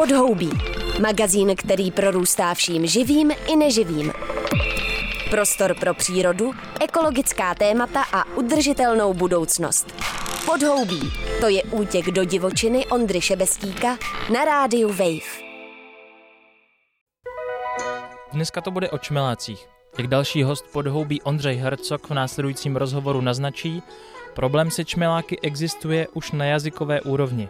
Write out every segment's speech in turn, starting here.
Podhoubí. Magazín, který prorůstá vším živým i neživým. Prostor pro přírodu, ekologická témata a udržitelnou budoucnost. Podhoubí. To je útěk do divočiny Ondry Šebestíka na rádiu Wave. Dneska to bude o čmelácích. Jak další host podhoubí Ondřej Hercog v následujícím rozhovoru naznačí, problém se čmeláky existuje už na jazykové úrovni.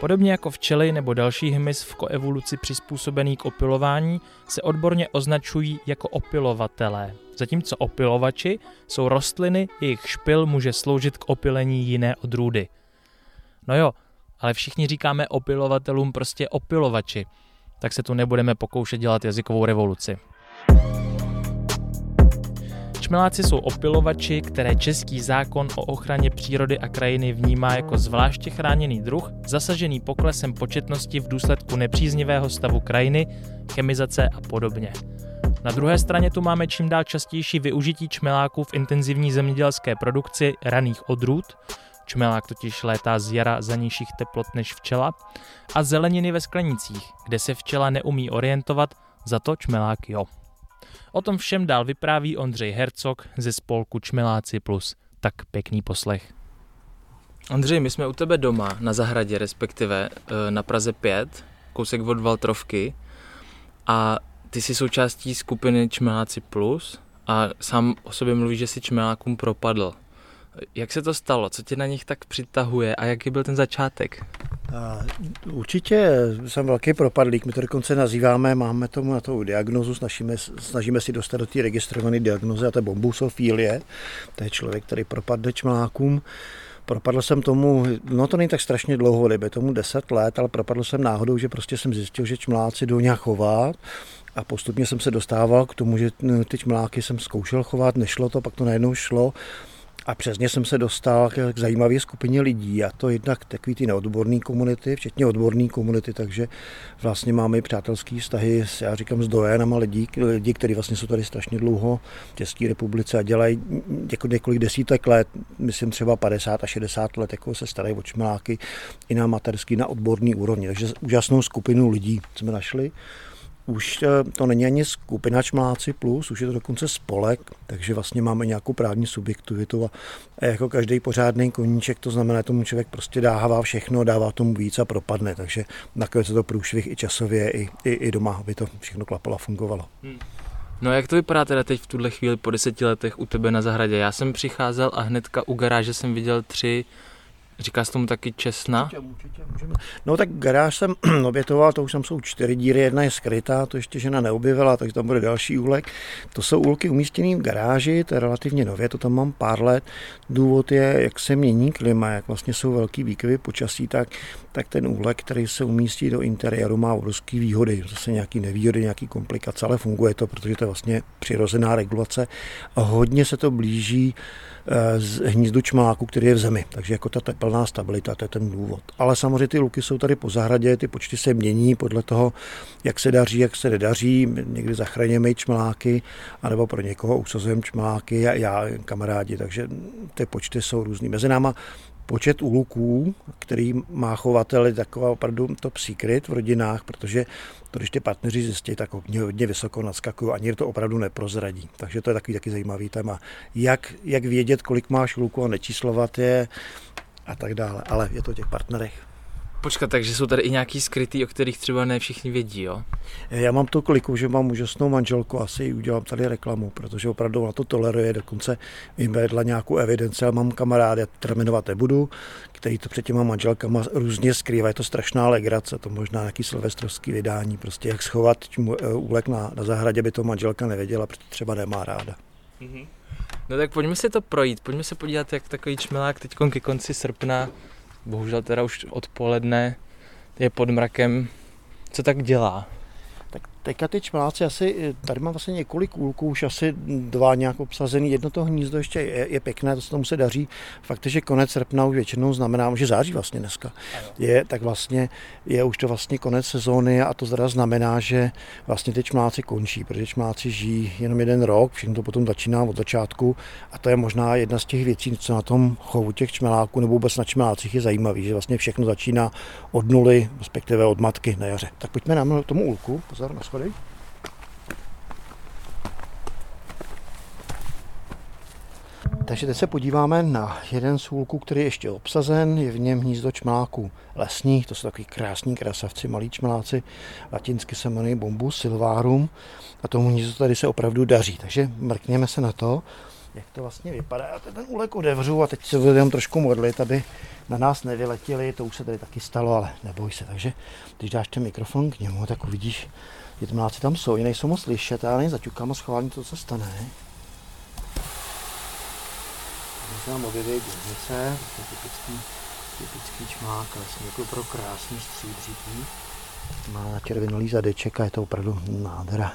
Podobně jako včely nebo další hmyz v koevoluci přizpůsobený k opilování se odborně označují jako opilovatelé, zatímco opilovači jsou rostliny, jejich špil může sloužit k opilení jiné odrůdy. No jo, ale všichni říkáme opilovatelům prostě opilovači, tak se tu nebudeme pokoušet dělat jazykovou revoluci. Čmeláci jsou opilovači, které český zákon o ochraně přírody a krajiny vnímá jako zvláště chráněný druh, zasažený poklesem početnosti v důsledku nepříznivého stavu krajiny, chemizace a podobně. Na druhé straně tu máme čím dál častější využití čmeláků v intenzivní zemědělské produkci raných odrůd, čmelák totiž létá z jara za nižších teplot než včela, a zeleniny ve sklenicích, kde se včela neumí orientovat, za to čmelák jo. O tom všem dál vypráví Ondřej Hercog ze spolku Čmeláci Plus. Tak pěkný poslech. Ondřej, my jsme u tebe doma, na zahradě respektive, eh, na Praze 5, kousek od Valtrovky a ty jsi součástí skupiny Čmeláci Plus a sám o sobě mluvíš, že si čmelákům propadl. Jak se to stalo? Co tě na nich tak přitahuje a jaký byl ten začátek? Určitě jsem velký propadlík, my to dokonce nazýváme, máme tomu na to diagnozu, snažíme, snažíme si dostat do té registrované diagnozy a to je bombusofílie, to je člověk, který propadne čmelákům. Propadl jsem tomu, no to není tak strašně dlouho, je tomu 10 let, ale propadl jsem náhodou, že prostě jsem zjistil, že čmeláci jdou nějak chovat a postupně jsem se dostával k tomu, že ty čmeláky jsem zkoušel chovat, nešlo to, pak to najednou šlo a přesně jsem se dostal k zajímavé skupině lidí a to jednak takový ty neodborné komunity, včetně odborné komunity, takže vlastně máme i přátelské vztahy s, já říkám, s dojenama lidí, lidi, kteří vlastně jsou tady strašně dlouho v České republice a dělají jako několik desítek let, myslím třeba 50 a 60 let, jako se starají o čmeláky i na materský, na odborný úrovni. Takže úžasnou skupinu lidí jsme našli už eh, to není ani skupina Čmláci plus, už je to dokonce spolek, takže vlastně máme nějakou právní subjektivitu a jako každý pořádný koníček, to znamená, tomu člověk prostě dává všechno, dává tomu víc a propadne, takže nakonec je to průšvih i časově, i, i, i doma, aby to všechno klapalo a fungovalo. Hmm. No jak to vypadá teda teď v tuhle chvíli po deseti letech u tebe na zahradě? Já jsem přicházel a hnedka u garáže jsem viděl tři Říká se tomu taky česna? Určitě, určitě. No tak garáž jsem obětoval, to už tam jsou čtyři díry, jedna je skrytá, to ještě žena neobjevila, takže tam bude další úlek. To jsou úlky umístěné v garáži, to je relativně nově, to tam mám pár let. Důvod je, jak se mění klima, jak vlastně jsou velký výkyvy počasí, tak, tak ten úlek, který se umístí do interiéru, má obrovské výhody. Zase nějaký nevýhody, nějaký komplikace, ale funguje to, protože to je vlastně přirozená regulace a hodně se to blíží z hnízdu čmáku, který je v zemi. Takže jako ta teplná stabilita, to je ten důvod. Ale samozřejmě ty luky jsou tady po zahradě, ty počty se mění podle toho, jak se daří, jak se nedaří. Někdy zachraňujeme čmeláky, anebo pro někoho usazujeme čmeláky, já, já kamarádi, takže ty počty jsou různý. Mezi náma počet úluků, který má chovatel, je taková opravdu top secret v rodinách, protože to, když ty partneři zjistí, tak hodně, hodně vysoko nadskakují, ani to opravdu neprozradí. Takže to je takový taky zajímavý téma. Jak, jak vědět, kolik máš úluků a nečíslovat je a tak dále. Ale je to o těch partnerech. Počkat, takže jsou tady i nějaký skrytý, o kterých třeba ne všichni vědí, jo? Já mám to kliku, že mám úžasnou manželku, asi ji udělám tady reklamu, protože opravdu na to toleruje, dokonce jim vedla nějakou evidenci, ale mám kamarády, já jmenovat nebudu, který to před těma manželkama různě skrývá, je to strašná legrace, to možná nějaký silvestrovský vydání, prostě jak schovat e, úlek na, na zahradě, by to manželka nevěděla, protože třeba nemá ráda. Mm-hmm. No tak pojďme si to projít, pojďme se podívat, jak takový čmelák teď ke konci srpna bohužel teda už odpoledne je pod mrakem. Co tak dělá? Teďka ty čmeláci asi, tady mám vlastně několik úlků, už asi dva nějak obsazený. Jedno to hnízdo ještě je, je pěkné, to se tomu se daří. Fakt, že konec srpna už většinou znamená, že září vlastně dneska je, tak vlastně je už to vlastně konec sezóny a to zda znamená, že vlastně ty čmeláci končí, protože čmeláci žijí jenom jeden rok, všechno to potom začíná od začátku a to je možná jedna z těch věcí, co na tom chovu těch čmeláků nebo vůbec na čmelácích je zajímavý, že vlastně všechno začíná od nuly, respektive od matky na jaře. Tak pojďme nám tomu úlku, pozor na schody. Takže teď se podíváme na jeden z úlků, který je ještě obsazen. Je v něm hnízdo čmeláků lesních, to jsou takový krásní krasavci, malí čmeláci. Latinsky se jmenují bombus silvarum a tomu hnízdu tady se opravdu daří. Takže mrkněme se na to, jak to vlastně vypadá. Já ten úlek odevřu a teď se budeme trošku modlit, aby na nás nevyletěli. To už se tady taky stalo, ale neboj se. Takže když dáš ten mikrofon k němu, tak uvidíš, že tmláci tam jsou. I nejsou moc slyšet, ale jen zaťukám a schválně to, co stane. Tady se nám objeví gužnice, to je typický, typický čmák, vlastně jako pro krásný stříbřitý. Má červenolý zadeček a je to opravdu nádhera.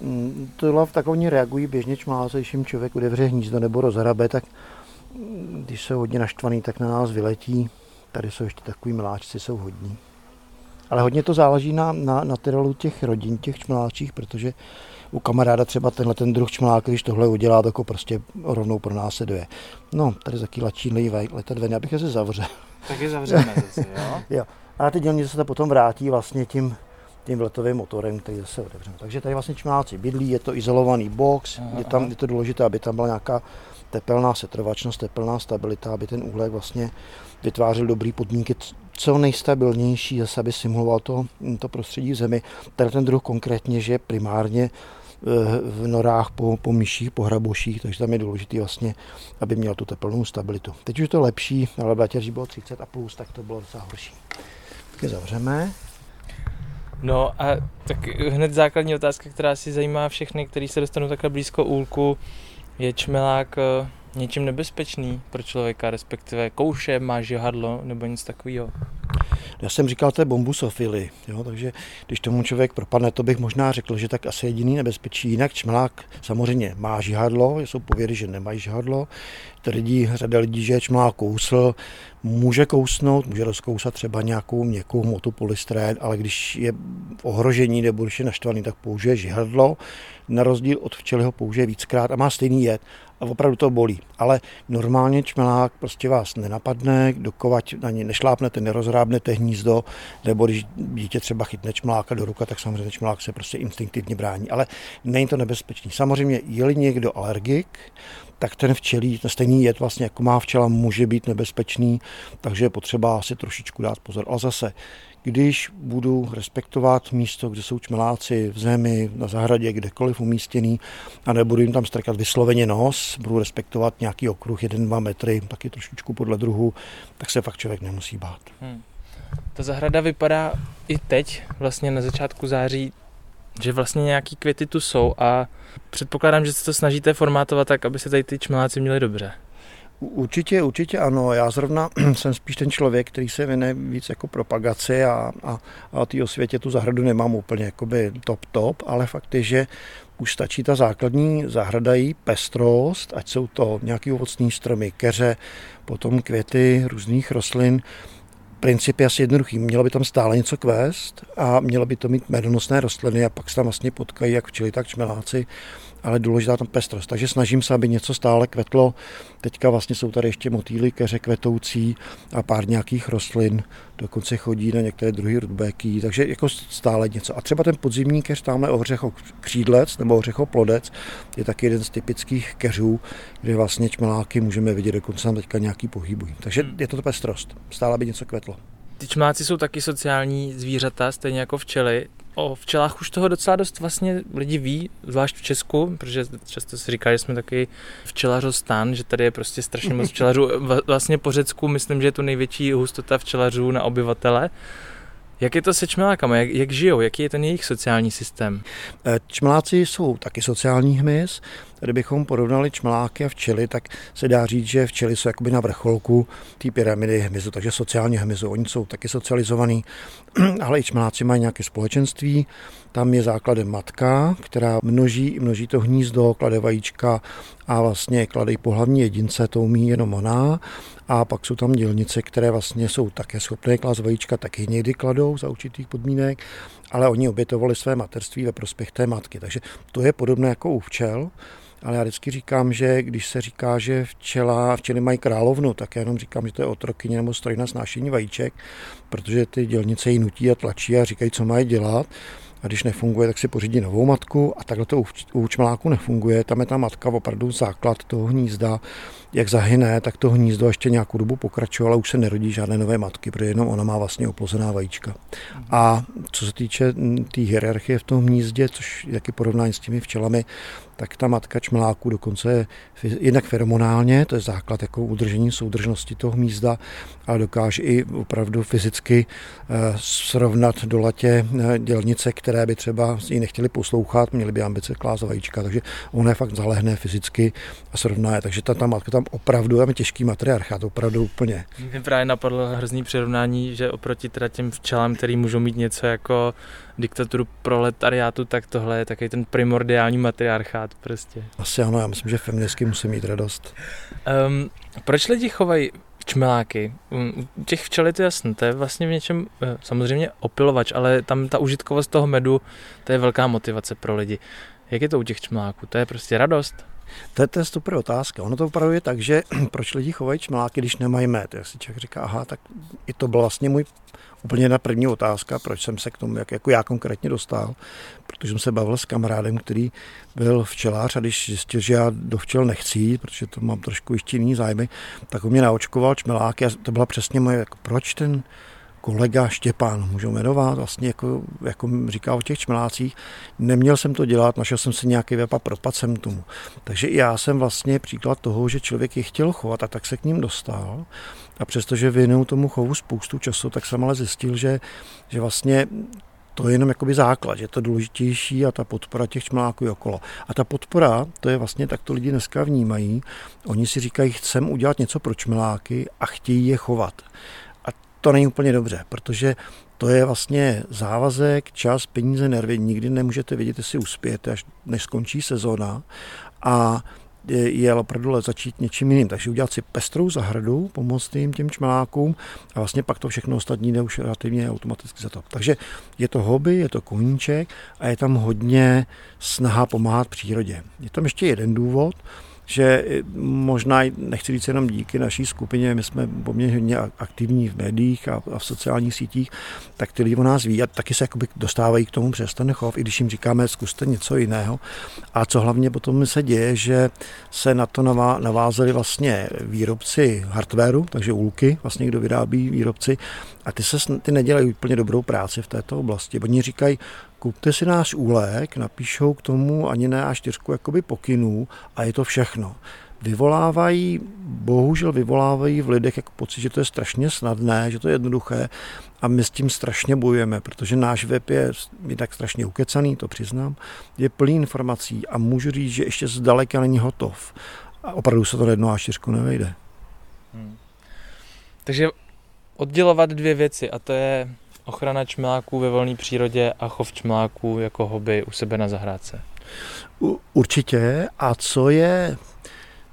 Mm, tohle tak oni reagují běžně čmáce, když jim člověk udevře hnízdo nebo rozhrabe, tak mm, když jsou hodně naštvaný, tak na nás vyletí. Tady jsou ještě takový miláčci, jsou hodní. Ale hodně to záleží na, na, na tyralu těch rodin, těch čmeláčích, protože u kamaráda třeba tenhle ten druh čmelák, když tohle udělá, tak ho prostě rovnou pro nás seduje. No, tady za lačí letat ven, abych se zavřel. Tak je zavřeme zase, jo? jo. A ty dělnice se to potom vrátí vlastně tím tím vletovým motorem, který zase otevřeme. Takže tady vlastně čmeláci bydlí, je to izolovaný box, aha, je tam je to důležité, aby tam byla nějaká tepelná setrvačnost, tepelná stabilita, aby ten úhlek vlastně vytvářel dobré podmínky, co nejstabilnější, zase aby simuloval to, to prostředí v zemi. Tady ten druh konkrétně, že primárně eh, v norách po, po myších, po hraboších, takže tam je důležité vlastně, aby měl tu teplnou stabilitu. Teď už je to lepší, ale v bylo 30 a plus, tak to bylo docela horší. Tak je zavřeme. No a tak hned základní otázka, která si zajímá všechny, kteří se dostanou takhle blízko úlku, je čmelák eh, něčím nebezpečný pro člověka, respektive kouše, má žihadlo nebo nic takového? Já jsem říkal té bombusofily, jo, takže když tomu člověk propadne, to bych možná řekl, že tak asi jediný nebezpečí. Jinak čmelák samozřejmě má žihadlo, jsou pověry, že nemají žihadlo. Tvrdí řada lidí, že čmelák kousl, může kousnout, může rozkousat třeba nějakou měkkou hmotu polystyrén, ale když je v ohrožení nebo když je naštvaný, tak použije žihadlo. Na rozdíl od včely ho použije víckrát a má stejný jed a opravdu to bolí. Ale normálně čmelák prostě vás nenapadne, dokovat na ně nešlápnete, nerozrábnete hnízdo, nebo když dítě třeba chytne čmeláka do ruka, tak samozřejmě čmelák se prostě instinktivně brání. Ale není to nebezpečný. Samozřejmě, je-li někdo alergik, tak ten včelí, ten stejný jed vlastně jako má včela, může být nebezpečný, takže je potřeba si trošičku dát pozor. Ale zase, když budu respektovat místo, kde jsou čmeláci v zemi, na zahradě, kdekoliv umístěný a nebudu jim tam strkat vysloveně nos, budu respektovat nějaký okruh 1-2 metry, taky trošičku podle druhu, tak se fakt člověk nemusí bát. Hmm. Ta zahrada vypadá i teď, vlastně na začátku září, že vlastně nějaký květy tu jsou a předpokládám, že se to snažíte formátovat tak, aby se tady ty čmeláci měli dobře. Určitě, určitě ano. Já zrovna jsem spíš ten člověk, který se věne víc jako propagaci a, a, a ty osvětě tu zahradu nemám úplně jakoby top top, ale fakt je, že už stačí ta základní zahrada jí pestrost, ať jsou to nějaký ovocní stromy, keře, potom květy různých rostlin. Princip je asi jednoduchý. Mělo by tam stále něco kvést a mělo by to mít medonosné rostliny a pak se tam vlastně potkají jak včely, tak čmeláci ale důležitá tam pestrost. Takže snažím se, aby něco stále kvetlo. Teďka vlastně jsou tady ještě motýly, keře kvetoucí a pár nějakých rostlin. Dokonce chodí na některé druhy rudbéky, takže jako stále něco. A třeba ten podzimní keř, tamhle ohřecho křídlec nebo ohřecho plodec, je taky jeden z typických keřů, kde vlastně čmeláky můžeme vidět, dokonce tam teďka nějaký pohybují. Takže hmm. je to pestrost. Stále by něco kvetlo. Ty čmeláci jsou taky sociální zvířata, stejně jako včely. O včelách už toho docela dost vlastně lidi ví, zvlášť v Česku, protože často se říká, že jsme taky včelařostán, že tady je prostě strašně moc včelařů. Vlastně po Řecku myslím, že je tu největší hustota včelařů na obyvatele. Jak je to se čmelákama? Jak, jak žijou? Jaký je ten jejich sociální systém? Eh, čmeláci jsou taky sociální hmyz kdybychom porovnali čmeláky a včely, tak se dá říct, že včely jsou jakoby na vrcholku té pyramidy hmyzu, takže sociálně hmyzu. Oni jsou taky socializovaní, ale i čmeláci mají nějaké společenství. Tam je základem matka, která množí, množí to hnízdo, klade vajíčka a vlastně klade pohlavní jedince, to umí jenom ona. A pak jsou tam dělnice, které vlastně jsou také schopné klást vajíčka, taky někdy kladou za určitých podmínek, ale oni obětovali své materství ve prospěch té matky. Takže to je podobné jako u včel. Ale já vždycky říkám, že když se říká, že včela, včely mají královnu, tak já jenom říkám, že to je otrokyně nebo stroj na snášení vajíček, protože ty dělnice ji nutí a tlačí a říkají, co mají dělat a když nefunguje, tak si pořídí novou matku a takhle to u čmeláku nefunguje. Tam je ta matka opravdu základ toho hnízda. Jak zahyne, tak to hnízdo ještě nějakou dobu pokračuje, ale už se nerodí žádné nové matky, protože jenom ona má vlastně oplozená vajíčka. A co se týče té tý hierarchie v tom hnízdě, což je taky porovnání s těmi včelami, tak ta matka čmeláků dokonce je jednak feromonálně, to je základ jako udržení soudržnosti toho hnízda, ale dokáže i opravdu fyzicky eh, srovnat do latě eh, dělnice, které by třeba ji nechtěli poslouchat, měli by ambice klást vajíčka, takže ona je fakt zalehne fyzicky a srovná je. Takže ta, ta matka tam opravdu je těžký matriarchát, opravdu úplně. Mě právě napadlo hrozný přirovnání, že oproti teda těm včelám, který můžou mít něco jako diktaturu proletariátu, tak tohle je takový ten primordiální matriarchát prostě. Asi ano, já myslím, že feministky musí mít radost. Um, proč lidi chovají čmeláky? U těch včel je to jasné, to je vlastně v něčem eh, samozřejmě opilovač, ale tam ta užitkovost toho medu, to je velká motivace pro lidi. Jak je to u těch čmeláků? To je prostě radost? To to je super otázka. Ono to opravdu je tak, že proč lidi chovají čmeláky, když nemají med. Jak si člověk říká, aha, tak i to byl vlastně můj úplně na první otázka, proč jsem se k tomu, jak, jako já konkrétně dostal, protože jsem se bavil s kamarádem, který byl včelář a když zjistil, že já do včel nechci jít, protože to mám trošku ještě jiný zájmy, tak on mě naočkoval čmeláky a to byla přesně moje, jako, proč ten kolega Štěpán, můžu jmenovat, vlastně jako, jako říká o těch čmelácích, neměl jsem to dělat, našel jsem si nějaký web a propad jsem tomu. Takže já jsem vlastně příklad toho, že člověk je chtěl chovat a tak se k ním dostal. A přestože věnuju tomu chovu spoustu času, tak jsem ale zjistil, že, že vlastně to je jenom jakoby základ, že to důležitější a ta podpora těch čmeláků je okolo. A ta podpora, to je vlastně tak to lidi dneska vnímají. Oni si říkají, chcem udělat něco pro čmeláky a chtějí je chovat to není úplně dobře, protože to je vlastně závazek, čas, peníze, nervy. Nikdy nemůžete vědět, jestli uspějete, až než skončí sezóna. A je, opravdu začít něčím jiným. Takže udělat si pestrou zahradu, pomoct jim těm čmelákům a vlastně pak to všechno ostatní jde už relativně automaticky za to. Takže je to hobby, je to koníček a je tam hodně snaha pomáhat přírodě. Je tam ještě jeden důvod, že možná, nechci říct jenom díky naší skupině, my jsme poměrně aktivní v médiích a, a v sociálních sítích, tak ty lidi o nás ví a taky se jakoby dostávají k tomu přes ten chov, i když jim říkáme, zkuste něco jiného. A co hlavně potom se děje, že se na to navázali vlastně výrobci hardwareu, takže úlky, vlastně kdo vyrábí výrobci, a ty, se, ty nedělají úplně dobrou práci v této oblasti. Oni říkají, kupte si náš úlek, napíšou k tomu ani ne až čtyřku jakoby pokynů a je to všechno. Vyvolávají, bohužel vyvolávají v lidech jako pocit, že to je strašně snadné, že to je jednoduché a my s tím strašně bojujeme, protože náš web je, je tak strašně ukecaný, to přiznám, je plný informací a můžu říct, že ještě zdaleka není hotov. A opravdu se to jedno a čtyřku nevejde. Hmm. Takže oddělovat dvě věci a to je ochrana čmeláků ve volné přírodě a chov čmeláků jako hobby u sebe na zahrádce. Určitě. A co je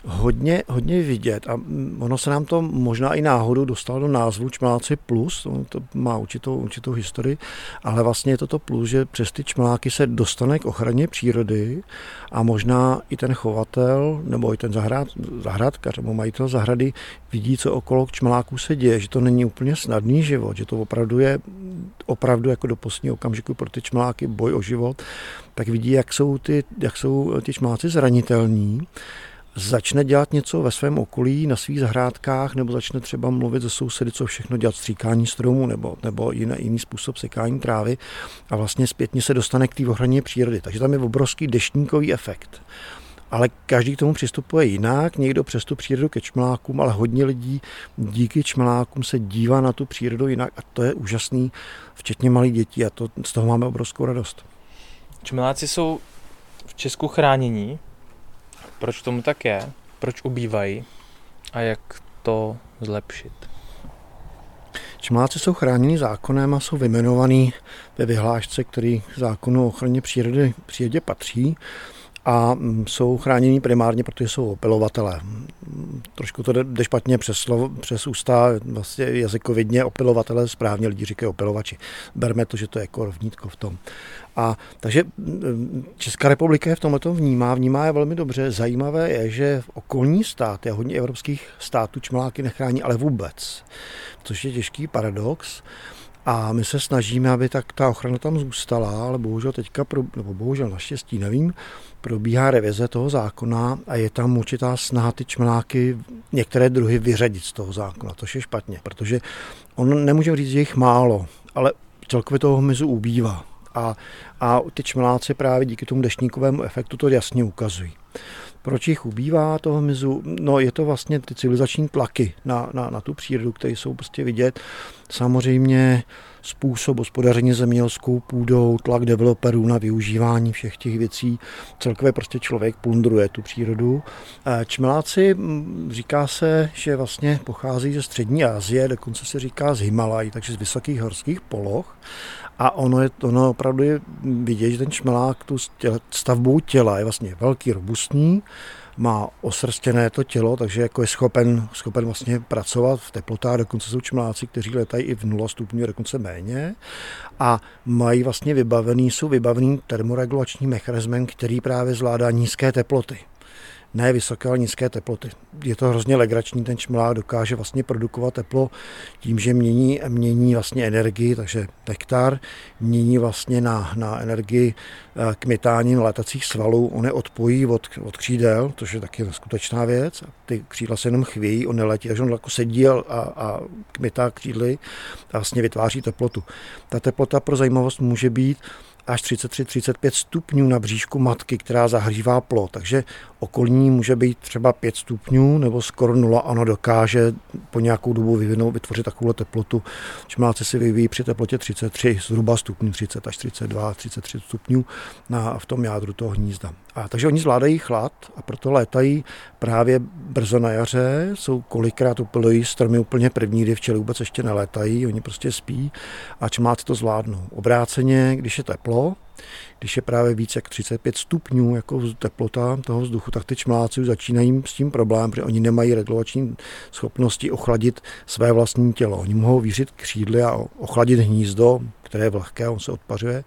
hodně, hodně vidět a ono se nám to možná i náhodou dostalo do názvu Čmeláci plus, to, to má určitou, určitou historii, ale vlastně je to to plus, že přes ty čmeláky se dostane k ochraně přírody a možná i ten chovatel nebo i ten zahrad, zahrádkař nebo majitel zahrady vidí, co okolo čmeláků se děje, že to není úplně snadný život, že to opravdu je opravdu jako do posledního okamžiku pro ty čmeláky boj o život, tak vidí, jak jsou ty, jak jsou ty čmeláci zranitelní začne dělat něco ve svém okolí, na svých zahrádkách, nebo začne třeba mluvit ze sousedy, co všechno dělat, stříkání stromů nebo, nebo jiný, jiný způsob sekání trávy a vlastně zpětně se dostane k té ochraně přírody. Takže tam je obrovský deštníkový efekt. Ale každý k tomu přistupuje jinak, někdo přes tu přírodu ke čmelákům, ale hodně lidí díky čmelákům se dívá na tu přírodu jinak a to je úžasný, včetně malých dětí a to, z toho máme obrovskou radost. Čmeláci jsou v Česku chránění, Proč tomu tak je? Proč ubývají? A jak to zlepšit? Čmáci jsou chráněni zákonem a jsou vymenovaný ve vyhlášce, který zákonu o ochraně přírody přírodě patří a jsou chráněni primárně, protože jsou opilovatelé. Trošku to jde špatně přes, slovo, přes ústa, vlastně jazykovidně opilovatele, správně lidi říkají opilovači. Berme to, že to je jako rovnítko v tom. A takže mm, Česká republika je v tomhle vnímá, vnímá je velmi dobře. Zajímavé je, že okolní státy a hodně evropských států čmeláky nechrání, ale vůbec. Což je těžký paradox. A my se snažíme, aby tak ta ochrana tam zůstala, ale bohužel teďka, nebo bohužel naštěstí nevím, probíhá revize toho zákona a je tam určitá snaha ty čmeláky některé druhy vyřadit z toho zákona, To je špatně, protože on nemůže říct, že jich málo, ale celkově toho hmyzu ubývá. A, a ty čmeláci právě díky tomu deštníkovému efektu to jasně ukazují. Proč jich ubývá toho hmyzu? No je to vlastně ty civilizační tlaky na, na, na tu přírodu, které jsou prostě vidět. Samozřejmě způsob hospodaření zemědělskou půdou, tlak developerů na využívání všech těch věcí. Celkově prostě člověk plundruje tu přírodu. Čmeláci, říká se, že vlastně pochází ze střední Asie, dokonce se říká z Himalaj, takže z vysokých horských poloh. A ono, je, ono opravdu je vidět, že ten čmelák tu stavbou těla je vlastně velký, robustní, má osrstěné to tělo, takže jako je schopen, schopen vlastně pracovat v teplotách, dokonce jsou čmeláci, kteří letají i v 0 stupňů, dokonce méně. A mají vlastně vybavený, jsou vybavený termoregulačním mechanismem, který právě zvládá nízké teploty ne vysoké, ale nízké teploty. Je to hrozně legrační, ten čmelák dokáže vlastně produkovat teplo tím, že mění, mění vlastně energii, takže nektar mění vlastně na, na energii eh, kmitáním letacích svalů, on je odpojí od, od křídel, což je taky skutečná věc. Ty křídla se jenom chvějí, on neletí, takže on jako sedí a, a kmitá křídly a vlastně vytváří teplotu. Ta teplota pro zajímavost může být až 33-35 stupňů na bříšku matky, která zahřívá plod. Takže okolní může být třeba 5 stupňů nebo skoro nula. Ono dokáže po nějakou dobu vyvinout, vytvořit takovou teplotu. Čmeláci si vyvíjí při teplotě 33 zhruba stupňů, 30 až 32, 33 stupňů na, v tom jádru toho hnízda. A, takže oni zvládají chlad a proto létají právě brzo na jaře, jsou kolikrát upilují stromy úplně první, kdy včely vůbec ještě nelétají, oni prostě spí a čmáci to zvládnou. Obráceně, když je teplo, když je právě více jak 35 stupňů jako teplota toho vzduchu, tak ty čmeláci už začínají s tím problém, protože oni nemají regulační schopnosti ochladit své vlastní tělo. Oni mohou výřit křídly a ochladit hnízdo, které je vlhké, on se odpařuje,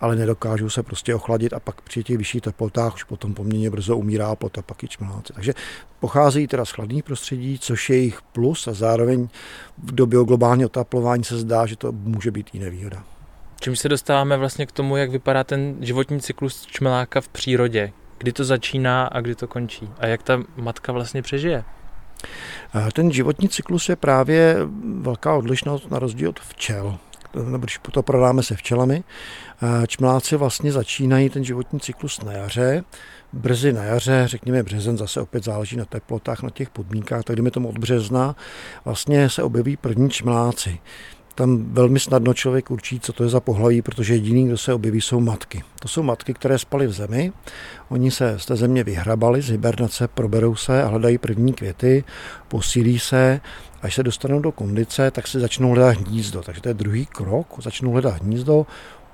ale nedokážou se prostě ochladit a pak při těch vyšších teplotách už potom poměrně brzo umírá plot a pak i čmeláci. Takže pocházejí teda z chladných prostředí, což je jejich plus a zároveň v době globálního otaplování se zdá, že to může být i nevýhoda. Čím se dostáváme vlastně k tomu, jak vypadá ten životní cyklus čmeláka v přírodě? Kdy to začíná a kdy to končí? A jak ta matka vlastně přežije? Ten životní cyklus je právě velká odlišnost na rozdíl od včel nebo když to prodáme se včelami. Čmeláci vlastně začínají ten životní cyklus na jaře, brzy na jaře, řekněme březen, zase opět záleží na teplotách, na těch podmínkách, tak jdeme tomu od března, vlastně se objeví první čmeláci. Tam velmi snadno člověk určí, co to je za pohlaví, protože jediný, kdo se objeví, jsou matky. To jsou matky, které spaly v zemi. Oni se z té země vyhrabali z hibernace, proberou se a hledají první květy, posílí se Až se dostanou do kondice, tak se začnou hledat hnízdo. Takže to je druhý krok. Začnou hledat hnízdo,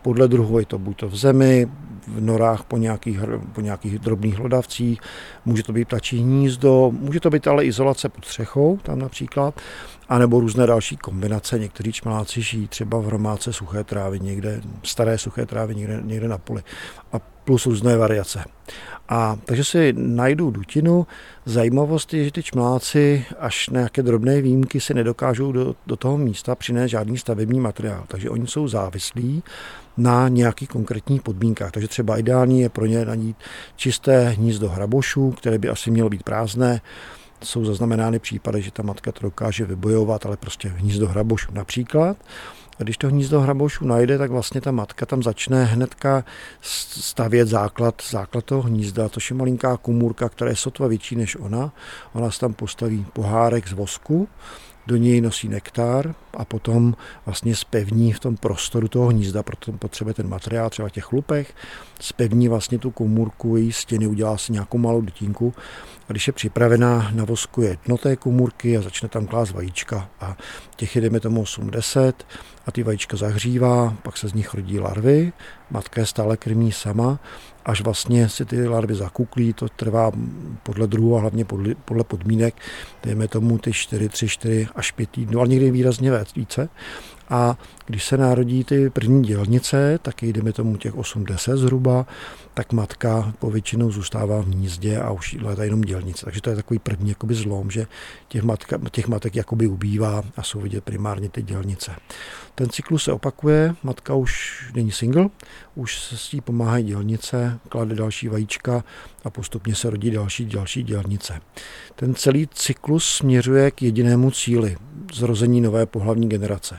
podle druhu je to buď to v zemi, v norách po nějakých, po nějakých drobných hlodavcích, může to být ptačí hnízdo, může to být ale izolace pod střechou, tam například, anebo různé další kombinace. Někteří čmeláci žijí třeba v hromádce suché trávy někde, staré suché trávy někde, někde na poli. A plus různé variace. A takže si najdu dutinu. Zajímavost je, že ty čmeláci až na nějaké drobné výjimky si nedokážou do, do toho místa přinést žádný stavební materiál. Takže oni jsou závislí na nějakých konkrétních podmínkách. Takže třeba ideální je pro ně najít čisté hnízdo hrabošů, které by asi mělo být prázdné. Jsou zaznamenány případy, že ta matka to dokáže vybojovat, ale prostě hnízdo hrabošů například. A když to hnízdo hrabošů najde, tak vlastně ta matka tam začne hnedka stavět základ, základ toho hnízda, což je malinká komůrka, která je sotva větší než ona. Ona se tam postaví pohárek z vosku, do něj nosí nektar a potom vlastně spevní v tom prostoru toho hnízda, proto potřebuje ten materiál třeba v těch chlupech, spevní vlastně tu komůrku, její stěny, udělá si nějakou malou dutínku a když je připravená, navoskuje dno té komůrky a začne tam klást vajíčka. A těch jedeme tomu 8-10 a ty vajíčka zahřívá, pak se z nich rodí larvy, matka je stále krmí sama, až vlastně si ty larvy zakuklí, to trvá podle druhu a hlavně podle, podle podmínek, dejme tomu ty 4, 3, 4 až 5 týdnů, ale někdy výrazně více. A když se narodí ty první dělnice, tak jdeme tomu těch 8-10 zhruba, tak matka povětšinou zůstává v hnízdě a už léta jenom dělnice. Takže to je takový první jakoby zlom, že těch, matka, těch matek jakoby ubývá a jsou vidět primárně ty dělnice. Ten cyklus se opakuje, matka už není single, už se s ní pomáhají dělnice, klade další vajíčka a postupně se rodí další, další dělnice. Ten celý cyklus směřuje k jedinému cíli, zrození nové pohlavní generace.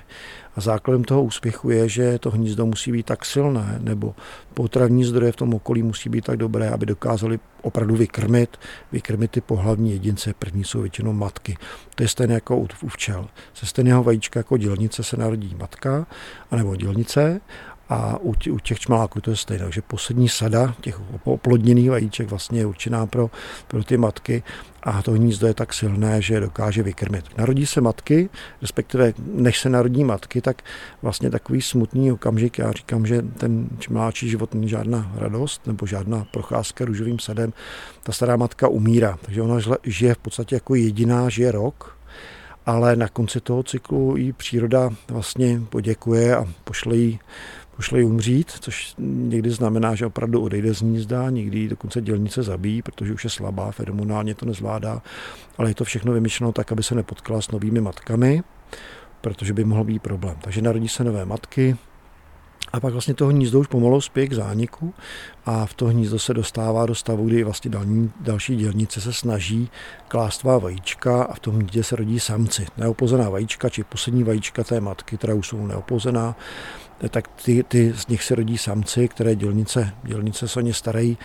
A základem toho úspěchu je, že to hnízdo musí být tak silné, nebo potravní zdroje v tom okolí musí být tak dobré, aby dokázali opravdu vykrmit, vykrmit ty pohlavní jedince. První jsou většinou matky. To je stejné jako u včel. Se stejného vajíčka jako dělnice se narodí matka, anebo dělnice a u, u těch čmaláků to je stejné. Takže poslední sada těch oplodněných vajíček vlastně je určená pro, pro ty matky a to hnízdo je tak silné, že dokáže vykrmit. Narodí se matky, respektive než se narodí matky, tak vlastně takový smutný okamžik, já říkám, že ten čmeláčí život není žádná radost nebo žádná procházka růžovým sadem, ta stará matka umírá, takže ona žije v podstatě jako jediná, žije rok, ale na konci toho cyklu jí příroda vlastně poděkuje a pošle jí pošle umřít, což někdy znamená, že opravdu odejde z hnízda, někdy dokonce dělnice zabíjí, protože už je slabá, feromonálně to nezvládá, ale je to všechno vymyšleno tak, aby se nepotkala s novými matkami, protože by mohl být problém. Takže narodí se nové matky, a pak vlastně toho hnízdo už pomalu spěje k zániku a v to hnízdo se dostává do stavu, kdy vlastně další, dělnice se snaží klást svá vajíčka a v tom hnízdě se rodí samci. Neopozená vajíčka, či poslední vajíčka té matky, která už jsou neopozená, tak ty, ty z nich se rodí samci, které dělnice, dělnice se o ně starají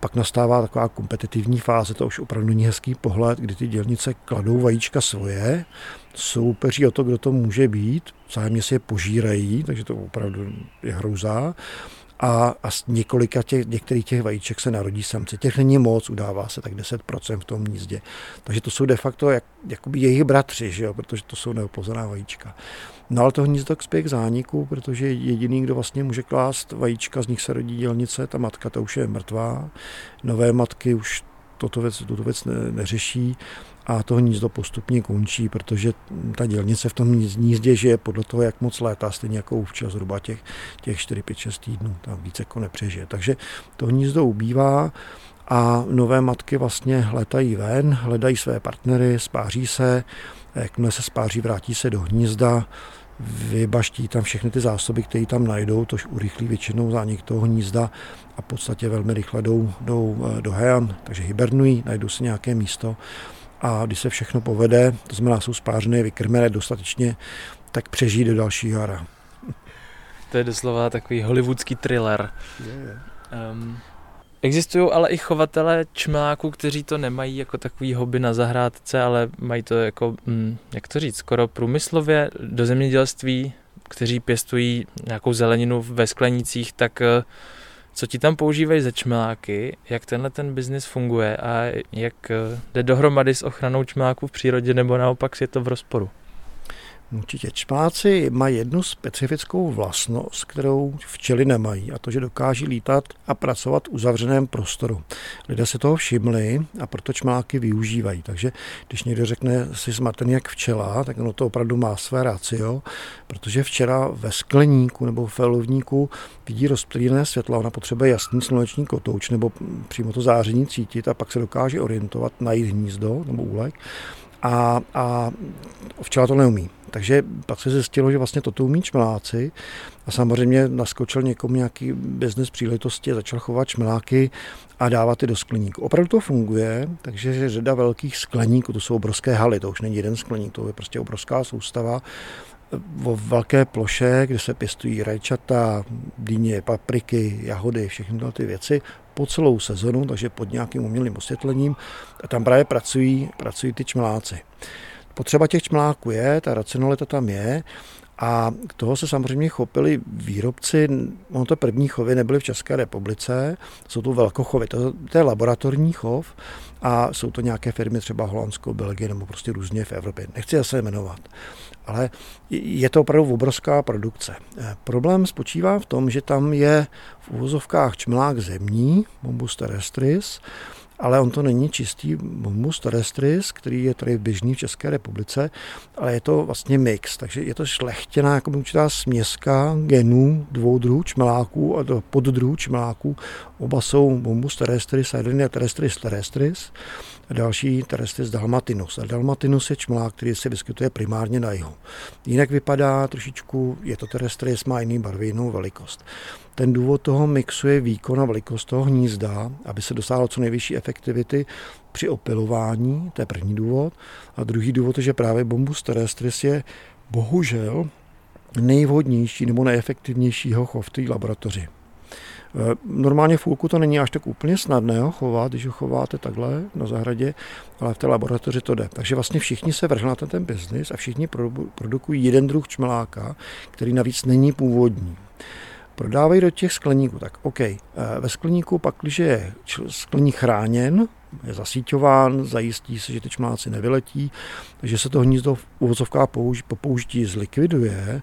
pak nastává taková kompetitivní fáze, to už opravdu není hezký pohled, kdy ty dělnice kladou vajíčka svoje, soupeří o to, kdo to může být, zájemně si je požírají, takže to opravdu je hrůza a, a z několika těch, některých těch vajíček se narodí samci. Těch není moc, udává se tak 10% v tom hnízdě. Takže to jsou de facto jak, jakoby jejich bratři, že jo? protože to jsou neopozená vajíčka. No ale to hnízdo k spěch zániku, protože jediný, kdo vlastně může klást vajíčka, z nich se rodí dělnice, ta matka to už je mrtvá. Nové matky už toto věc, tuto věc ne, neřeší a to hnízdo postupně končí, protože ta dělnice v tom hnízdě žije podle toho, jak moc létá, stejně jako včas, zhruba těch, těch 4, 5, 6 týdnů, tam víc jako nepřežije. Takže to hnízdo ubývá a nové matky vlastně letají ven, hledají své partnery, spáří se, jakmile se spáří, vrátí se do hnízda, vybaští tam všechny ty zásoby, které tam najdou, tož urychlí většinou zánik toho hnízda a v podstatě velmi rychle jdou, jdou eh, do hejan, takže hibernují, najdou si nějaké místo a když se všechno povede, to znamená, jsou spářené, vykrmené dostatečně, tak přežijí do dalšího jara. To je doslova takový hollywoodský thriller. Um, existují ale i chovatele čmeláků, kteří to nemají jako takový hobby na zahrádce, ale mají to jako, hm, jak to říct, skoro průmyslově do zemědělství, kteří pěstují nějakou zeleninu ve sklenících, tak uh, co ti tam používají ze čmeláky, jak tenhle ten biznis funguje a jak eh, jde dohromady s ochranou čmeláků v přírodě nebo naopak je to v rozporu? Určitě. Čpáci mají jednu specifickou vlastnost, kterou včely nemají, a to, že dokáží lítat a pracovat v uzavřeném prostoru. Lidé se toho všimli a proto čmáky využívají. Takže když někdo řekne si smatený jak včela, tak ono to opravdu má své rácio, protože včela ve skleníku nebo v felovníku vidí rozptýlené světlo, ona potřebuje jasný sluneční kotouč nebo přímo to záření cítit a pak se dokáže orientovat, najít hnízdo nebo úlek a, a včela to neumí. Takže pak se zjistilo, že vlastně toto umí čmeláci a samozřejmě naskočil někomu nějaký business příležitosti začal chovat čmeláky a dávat je do skleníku. Opravdu to funguje, takže je řada velkých skleníků, to jsou obrovské haly, to už není jeden skleník, to je prostě obrovská soustava o velké ploše, kde se pěstují rajčata, dýně, papriky, jahody, všechny ty věci po celou sezonu, takže pod nějakým umělým osvětlením. A tam právě pracují, pracují ty čmeláci. potřeba těch čmláků je, ta racionalita tam je a k toho se samozřejmě chopili výrobci, ono to první chovy nebyly v České republice, jsou to velkochovy, to, to je laboratorní chov a jsou to nějaké firmy třeba Holandsko, Belgie nebo prostě různě v Evropě. Nechci se jmenovat, ale je to opravdu obrovská produkce. Eh, problém spočívá v tom, že tam je v úvozovkách čmelák zemní, Bombus terrestris, ale on to není čistý Bombus terrestris, který je tady běžný v České republice, ale je to vlastně mix, takže je to šlechtěná jako určitá směska genů dvou druhů čmeláků a poddruhů čmeláků. Oba jsou Bombus terrestris a jeden je terrestris terrestris a další terrestris dalmatinus. A dalmatinus je čmelák, který se vyskytuje primárně na jihu. Jinak vypadá trošičku, je to terrestris, má jiný barvy, jinou velikost. Ten důvod toho mixu je výkon a velikost toho hnízda, aby se dosáhlo co nejvyšší efektivity při opilování, to je první důvod. A druhý důvod je, že právě Bombus terrestris je bohužel nejvhodnější nebo nejefektivnější chov v té laboratoři. E, normálně v to není až tak úplně snadné ho chovat, když ho chováte takhle na zahradě, ale v té laboratoři to jde. Takže vlastně všichni se vrhli na ten, ten biznis a všichni produkují jeden druh čmeláka, který navíc není původní prodávají do těch skleníků. Tak OK, eh, ve skleníku pak, když je skleník chráněn, je zasíťován, zajistí se, že ty čmáci nevyletí, takže se to hnízdo v uvozovkách po použití zlikviduje,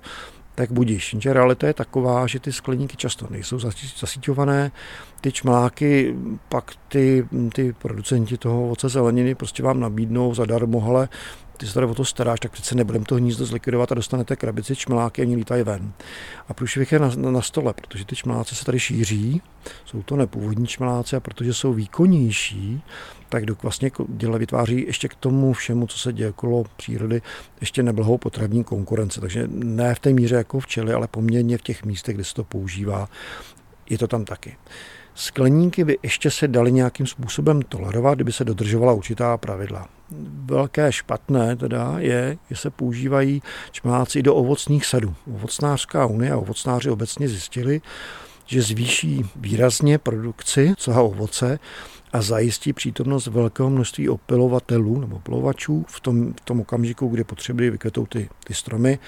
tak budíš. Jenže realita je taková, že ty skleníky často nejsou zasíťované, ty čmláky, pak ty, ty producenti toho ovoce zeleniny prostě vám nabídnou zadarmo, ale ty se tady o to staráš, tak přece nebudeme to hnízdo zlikvidovat a dostanete krabici čmeláky a oni lítají ven. A průšvih je na, na, stole, protože ty čmeláci se tady šíří, jsou to nepůvodní čmeláci a protože jsou výkonnější, tak dok vlastně děle vytváří ještě k tomu všemu, co se děje okolo přírody, ještě neblhou potravní konkurence. Takže ne v té míře jako včely, ale poměrně v těch místech, kde se to používá, je to tam taky. Skleníky by ještě se dali nějakým způsobem tolerovat, kdyby se dodržovala určitá pravidla. Velké špatné teda je, že se používají čmeláci do ovocných sadů. Ovocnářská unie a ovocnáři obecně zjistili, že zvýší výrazně produkci celého ovoce a zajistí přítomnost velkého množství opilovatelů nebo opilovačů v tom, v tom okamžiku, kdy potřebují vykvetou ty, ty stromy.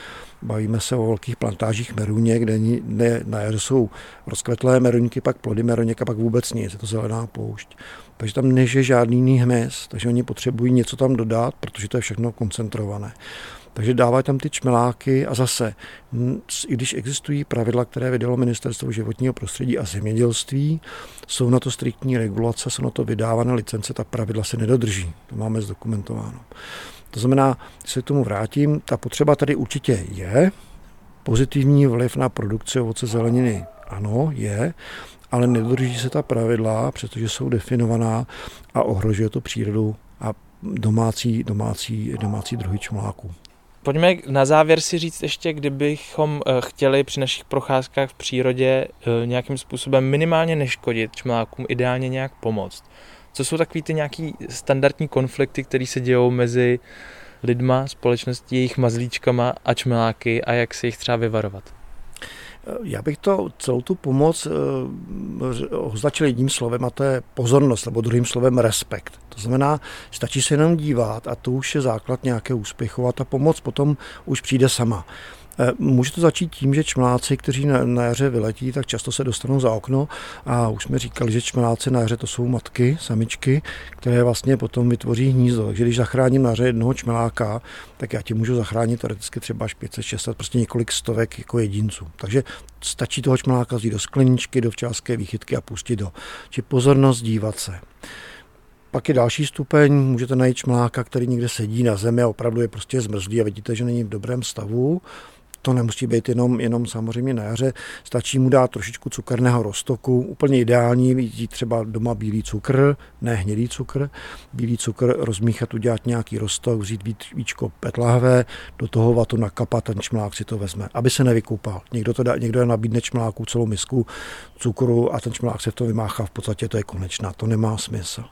Bavíme se o velkých plantážích meruně, kde ne, na jaře jsou rozkvetlé meruňky, pak plody meruněk a pak vůbec nic, je to zelená poušť. Takže tam neže žádný jiný hmyz, takže oni potřebují něco tam dodat, protože to je všechno koncentrované. Takže dávají tam ty čmeláky a zase, i když existují pravidla, které vydalo Ministerstvo životního prostředí a zemědělství, jsou na to striktní regulace, jsou na to vydávané licence, ta pravidla se nedodrží. To máme zdokumentováno. To znamená, se k tomu vrátím, ta potřeba tady určitě je, pozitivní vliv na produkci ovoce zeleniny ano, je, ale nedodrží se ta pravidla, přestože jsou definovaná a ohrožuje to přírodu a domácí, domácí, domácí druhy čmeláků. Pojďme na závěr si říct ještě, kdybychom eh, chtěli při našich procházkách v přírodě eh, nějakým způsobem minimálně neškodit čmelákům, ideálně nějak pomoct. Co jsou takový ty nějaký standardní konflikty, které se dějou mezi lidma, společností, jejich mazlíčkama a čmeláky a jak se jich třeba vyvarovat? Já bych to celou tu pomoc eh, označil jedním slovem a to je pozornost, nebo druhým slovem respekt. To znamená, stačí se jenom dívat a to už je základ nějakého úspěchu a ta pomoc potom už přijde sama. Eh, může to začít tím, že čmeláci, kteří na, jaře vyletí, tak často se dostanou za okno a už jsme říkali, že čmeláci na jaře to jsou matky, samičky, které vlastně potom vytvoří hnízdo. Takže když zachráním na jaře jednoho čmeláka, tak já ti můžu zachránit teoreticky třeba až 500, 600, prostě několik stovek jako jedinců. Takže stačí toho čmeláka vzít do skleničky, do včáské výchytky a pustit do. Či pozornost dívat se. Pak je další stupeň, můžete najít čmeláka, který někde sedí na zemi a opravdu je prostě zmrzlý a vidíte, že není v dobrém stavu to nemusí být jenom, jenom samozřejmě na jaře, stačí mu dát trošičku cukerného roztoku, úplně ideální, vidí třeba doma bílý cukr, ne hnědý cukr, bílý cukr rozmíchat, udělat nějaký roztok, vzít víčko petlahve, do toho vatu nakapat, ten čmlák si to vezme, aby se nevykoupal. Někdo, to dá, někdo nabídne čmláku celou misku cukru a ten čmlák se v tom vymáchá, v podstatě to je konečná, to nemá smysl.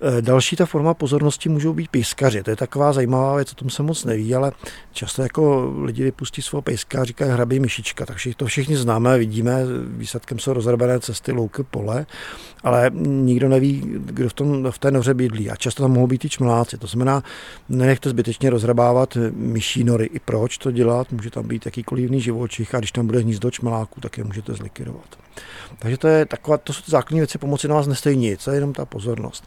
Eh, další ta forma pozornosti můžou být pejskaři. To je taková zajímavá věc, o tom se moc neví, ale často jako lidi vypustí svého pejska a říkají hrabí myšička. Takže to všichni známe, vidíme, výsledkem jsou rozrabené cesty, louky, pole, ale nikdo neví, kdo v, tom, v té noře bydlí. A často tam mohou být i čmeláci. To znamená, nenechte zbytečně rozrabávat myší nory. I proč to dělat? Může tam být jakýkoliv jiný živočich a když tam bude hnízdo čmeláků, tak je můžete zlikvidovat. Takže to, je taková, to jsou ty základní věci, pomoci na vás nestojí nic, to je jenom ta pozornost.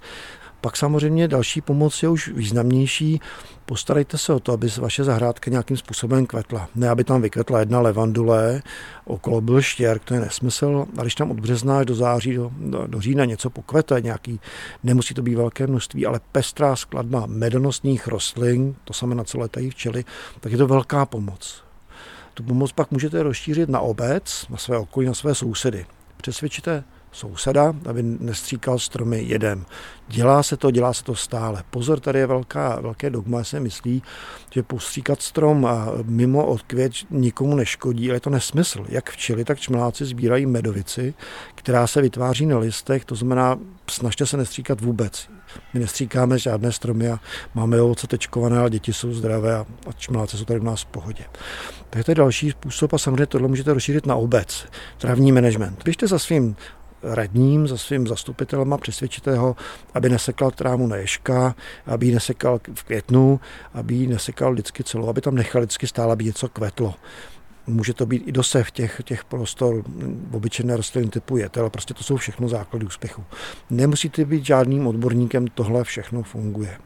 Pak samozřejmě další pomoc je už významnější. Postarejte se o to, aby vaše zahrádka nějakým způsobem kvetla. Ne, aby tam vykvetla jedna levandule, okolo byl štěrk, to je nesmysl. A když tam od března až do září, do, do, do října něco pokvete, nějaký, nemusí to být velké množství, ale pestrá skladba medonosných rostlin, to samé na co letají včely, tak je to velká pomoc. Tu pomoc pak můžete rozšířit na obec, na své okolí, na své sousedy. Přesvědčíte souseda, aby nestříkal stromy jedem. Dělá se to, dělá se to stále. Pozor, tady je velká, velké dogma, se myslí, že postříkat strom mimo odkvět nikomu neškodí, ale je to nesmysl. Jak včely, tak čmeláci sbírají medovici, která se vytváří na listech, to znamená, snažte se nestříkat vůbec. My nestříkáme žádné stromy a máme ovoce tečkované, ale děti jsou zdravé a, a čmeláci jsou tady u nás v pohodě. Takže to je další způsob a samozřejmě tohle můžete rozšířit na obec, travní management. Běžte za svým radním, za svým zastupitelem a přesvědčíte ho, aby nesekal trámu na ježka, aby ji nesekal v květnu, aby ji nesekal vždycky celou, aby tam nechal vždycky stále, aby něco kvetlo. Může to být i dosev těch, těch prostor, obyčejné rostliny typu jetel, prostě to jsou všechno základy úspěchu. Nemusíte být žádným odborníkem, tohle všechno funguje.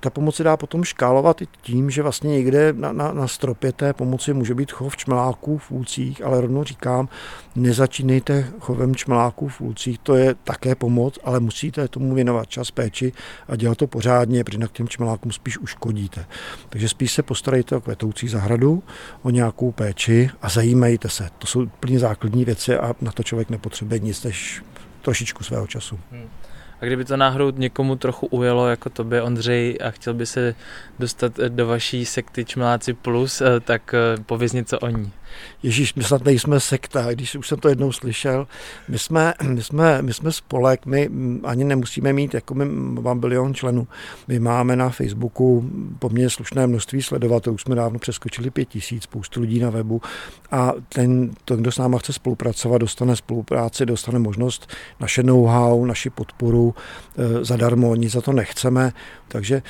Ta pomoc se dá potom škálovat i tím, že vlastně někde na, na, na stropě té pomoci může být chov čmeláků v úcích, ale rovnou říkám, nezačínejte chovem čmeláků v úcích, to je také pomoc, ale musíte tomu věnovat čas péči a dělat to pořádně, protože jinak těm čmelákům spíš uškodíte. Takže spíš se postarejte o kvetoucí zahradu, o nějakou péči a zajímejte se. To jsou úplně základní věci a na to člověk nepotřebuje nic než trošičku svého času. Hmm. A kdyby to náhodou někomu trochu ujelo, jako tobě Ondřej, a chtěl by se dostat do vaší sekty Čmeláci Plus, eh, tak eh, pověz něco o ní. Ježíš, my snad nejsme sekta, když už jsem to jednou slyšel. My jsme, my jsme, my jsme spolek, my ani nemusíme mít, jako my mám bilion členů. My máme na Facebooku poměrně slušné množství sledovatelů, jsme dávno přeskočili pět tisíc, spoustu lidí na webu a ten, to, kdo s náma chce spolupracovat, dostane spolupráci, dostane možnost naše know-how, naši podporu e, zadarmo, nic za to nechceme, takže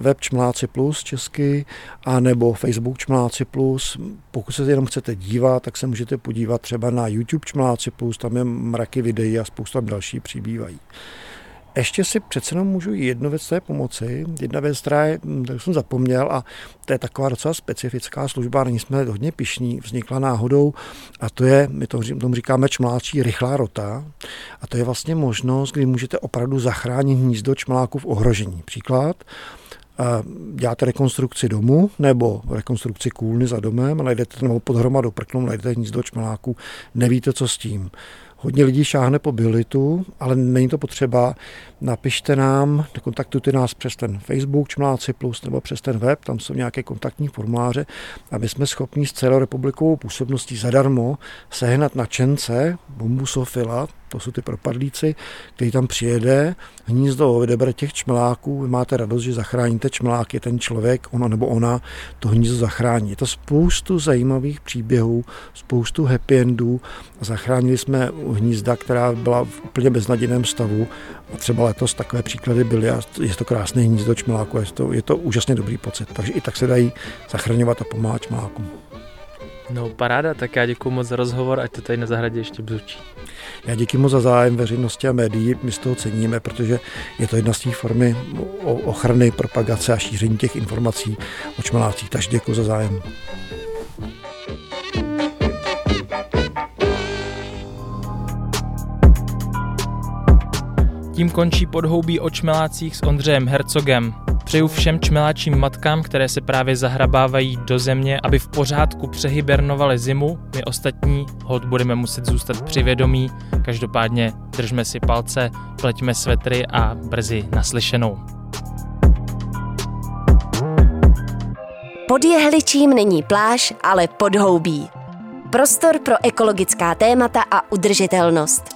web Čmláci Plus česky, a nebo Facebook Čmláci Plus. Pokud se jenom chcete dívat, tak se můžete podívat třeba na YouTube Čmeláci Plus, tam je mraky videí a spousta další přibývají. Ještě si přece jenom můžu jednu věc té pomoci. Jedna věc, která je, tak jsem zapomněl a to je taková docela specifická služba, není jsme hodně pišní, vznikla náhodou a to je, my to, tomu říkáme čmláčí rychlá rota a to je vlastně možnost, kdy můžete opravdu zachránit hnízdo čmláků v ohrožení. Příklad, děláte rekonstrukci domu nebo rekonstrukci kůlny za domem, najdete nebo pod hromadou prknou, najdete hnízdo čmeláků, nevíte, co s tím. Hodně lidí šáhne po biolitu, ale není to potřeba. Napište nám, kontaktujte nás přes ten Facebook Čmláci Plus nebo přes ten web, tam jsou nějaké kontaktní formuláře a my jsme schopni s celorepublikovou působností zadarmo sehnat na čence bombusofila, to jsou ty propadlíci, který tam přijede, hnízdo vydebere těch čmeláků, vy máte radost, že zachráníte čmeláky, ten člověk, ona nebo ona, to hnízdo zachrání. Je to spoustu zajímavých příběhů, spoustu happy endů. Zachránili jsme hnízda, která byla v úplně beznadějném stavu a třeba letos takové příklady byly a je to krásné hnízdo čmeláku, je to, je to úžasně dobrý pocit. Takže i tak se dají zachraňovat a pomáhat čmelákům. No paráda, tak já děkuji moc za rozhovor, ať to tady na zahradě ještě bzučí. Já díky moc za zájem veřejnosti a médií, my z toho ceníme, protože je to jedna z těch formy ochrany, propagace a šíření těch informací o čmelácích. Takže děkuji za zájem. Tím končí podhoubí o čmelácích s Ondřejem Hercogem. Přeju všem čmeláčím matkám, které se právě zahrabávají do země, aby v pořádku přehybernovali zimu. My ostatní hod budeme muset zůstat při vědomí. Každopádně držme si palce, pleťme svetry a brzy naslyšenou. Pod jehličím není pláž, ale podhoubí. Prostor pro ekologická témata a udržitelnost.